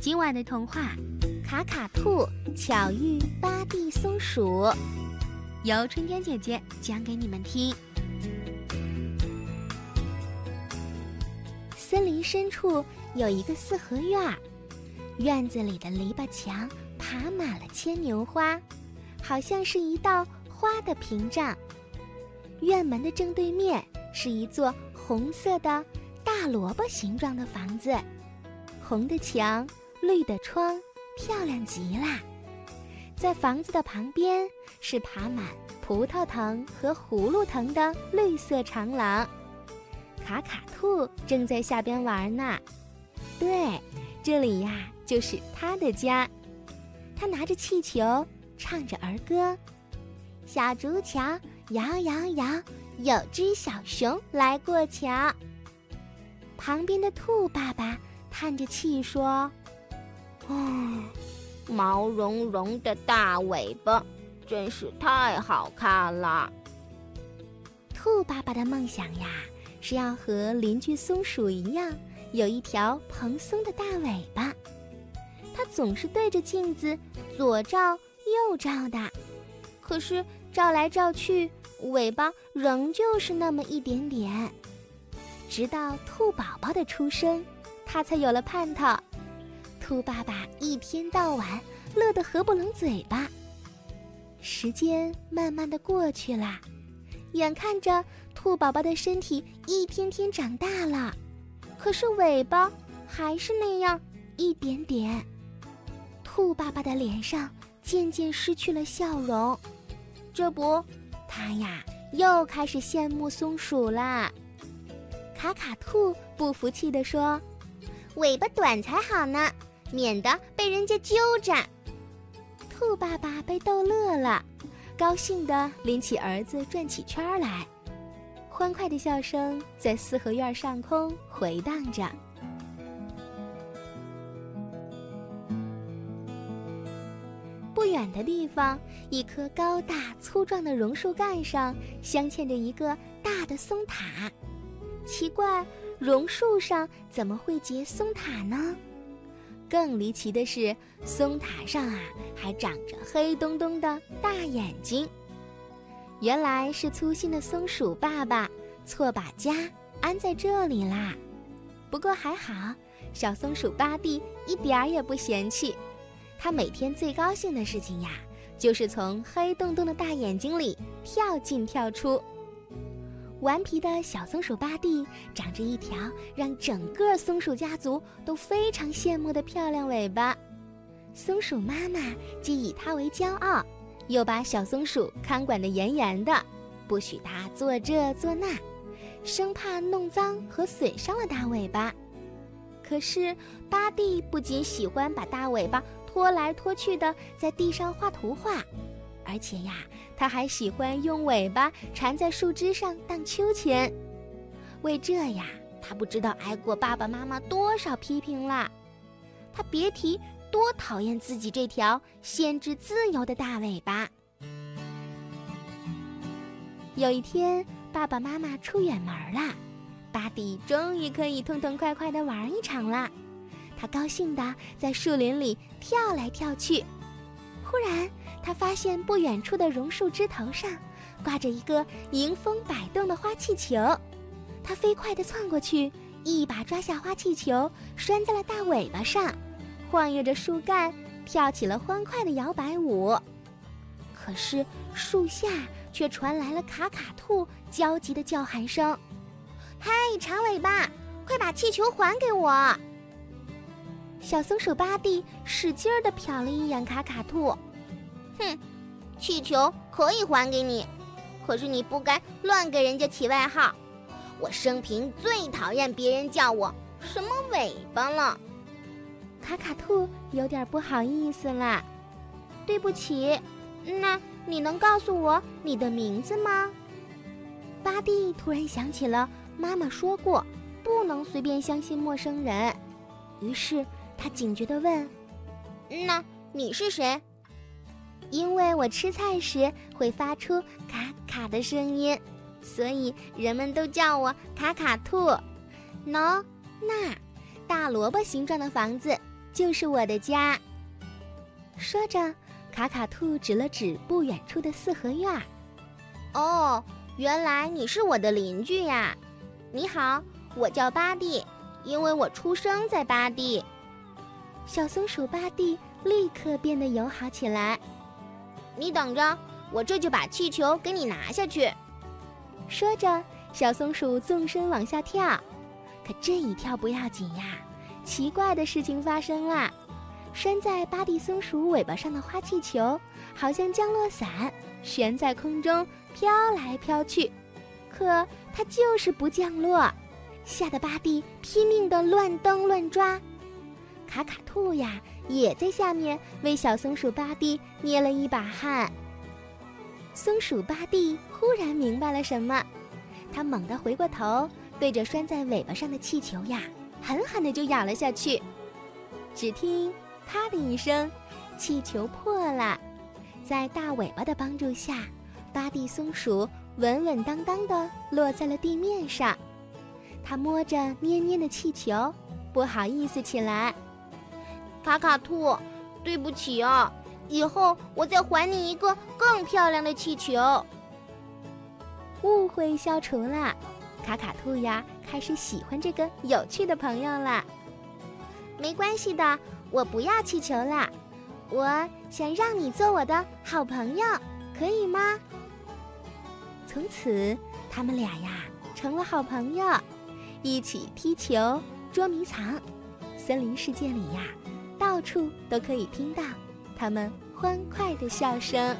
今晚的童话《卡卡兔巧遇巴蒂松鼠》，由春天姐姐讲给你们听。森林深处有一个四合院，院子里的篱笆墙爬满了牵牛花，好像是一道花的屏障。院门的正对面是一座红色的大萝卜形状的房子，红的墙。绿的窗，漂亮极了。在房子的旁边是爬满葡萄藤和葫芦藤的绿色长廊。卡卡兔正在下边玩呢。对，这里呀就是他的家。他拿着气球，唱着儿歌：“小竹桥摇摇摇，有只小熊来过桥。”旁边的兔爸爸叹着气说。啊，毛茸茸的大尾巴，真是太好看了。兔爸爸的梦想呀，是要和邻居松鼠一样，有一条蓬松的大尾巴。他总是对着镜子左照右照的，可是照来照去，尾巴仍旧是那么一点点。直到兔宝宝的出生，他才有了盼头。兔爸爸一天到晚乐得合不拢嘴巴。时间慢慢的过去了，眼看着兔宝宝的身体一天天长大了，可是尾巴还是那样一点点。兔爸爸的脸上渐渐失去了笑容，这不，他呀又开始羡慕松鼠啦。卡卡兔不服气地说：“尾巴短才好呢。”免得被人家揪着。兔爸爸被逗乐了，高兴地拎起儿子转起圈来，欢快的笑声在四合院上空回荡着。不远的地方，一棵高大粗壮的榕树干上镶嵌着一个大的松塔。奇怪，榕树上怎么会结松塔呢？更离奇的是，松塔上啊还长着黑洞洞的大眼睛。原来是粗心的松鼠爸爸错把家安在这里啦。不过还好，小松鼠巴蒂一点儿也不嫌弃。他每天最高兴的事情呀，就是从黑洞洞的大眼睛里跳进跳出。顽皮的小松鼠巴蒂长着一条让整个松鼠家族都非常羡慕的漂亮尾巴，松鼠妈妈既以它为骄傲，又把小松鼠看管得严严的，不许它做这做那，生怕弄脏和损伤了大尾巴。可是巴蒂不仅喜欢把大尾巴拖来拖去的在地上画图画。而且呀，他还喜欢用尾巴缠在树枝上荡秋千。为这呀，他不知道挨过爸爸妈妈多少批评啦。他别提多讨厌自己这条限制自由的大尾巴。有一天，爸爸妈妈出远门了，巴蒂终于可以痛痛快快的玩一场了。他高兴的在树林里跳来跳去。忽然，他发现不远处的榕树枝头上挂着一个迎风摆动的花气球，他飞快地窜过去，一把抓下花气球，拴在了大尾巴上，晃悠着树干，跳起了欢快的摇摆舞。可是树下却传来了卡卡兔焦急的叫喊声：“嗨，长尾巴，快把气球还给我！”小松鼠巴蒂使劲儿地瞟了一眼卡卡兔，哼，气球可以还给你，可是你不该乱给人家起外号。我生平最讨厌别人叫我什么尾巴了。卡卡兔有点不好意思了，对不起。那你能告诉我你的名字吗？巴蒂突然想起了妈妈说过，不能随便相信陌生人，于是。他警觉地问：“那你是谁？”“因为我吃菜时会发出卡卡的声音，所以人们都叫我卡卡兔。”“喏，那大萝卜形状的房子就是我的家。说着，卡卡兔指了指不远处的四合院。哦，原来你是我的邻居呀！你好，我叫巴蒂，因为我出生在巴蒂。小松鼠巴蒂立刻变得友好起来。你等着，我这就把气球给你拿下去。说着，小松鼠纵身往下跳。可这一跳不要紧呀，奇怪的事情发生了。拴在巴蒂松鼠尾巴上的花气球，好像降落伞，悬在空中飘来飘去。可它就是不降落，吓得巴蒂拼命地乱蹬乱抓。卡卡兔呀，也在下面为小松鼠巴蒂捏了一把汗。松鼠巴蒂忽然明白了什么，它猛地回过头，对着拴在尾巴上的气球呀，狠狠地就咬了下去。只听“啪”的一声，气球破了，在大尾巴的帮助下，巴蒂松鼠。稳稳当当的落在了地面上，他摸着黏黏的气球，不好意思起来。卡卡兔，对不起哦，以后我再还你一个更漂亮的气球。误会消除了，卡卡兔呀，开始喜欢这个有趣的朋友了。没关系的，我不要气球了，我想让你做我的好朋友，可以吗？从此，他们俩呀成了好朋友，一起踢球、捉迷藏。森林世界里呀，到处都可以听到他们欢快的笑声。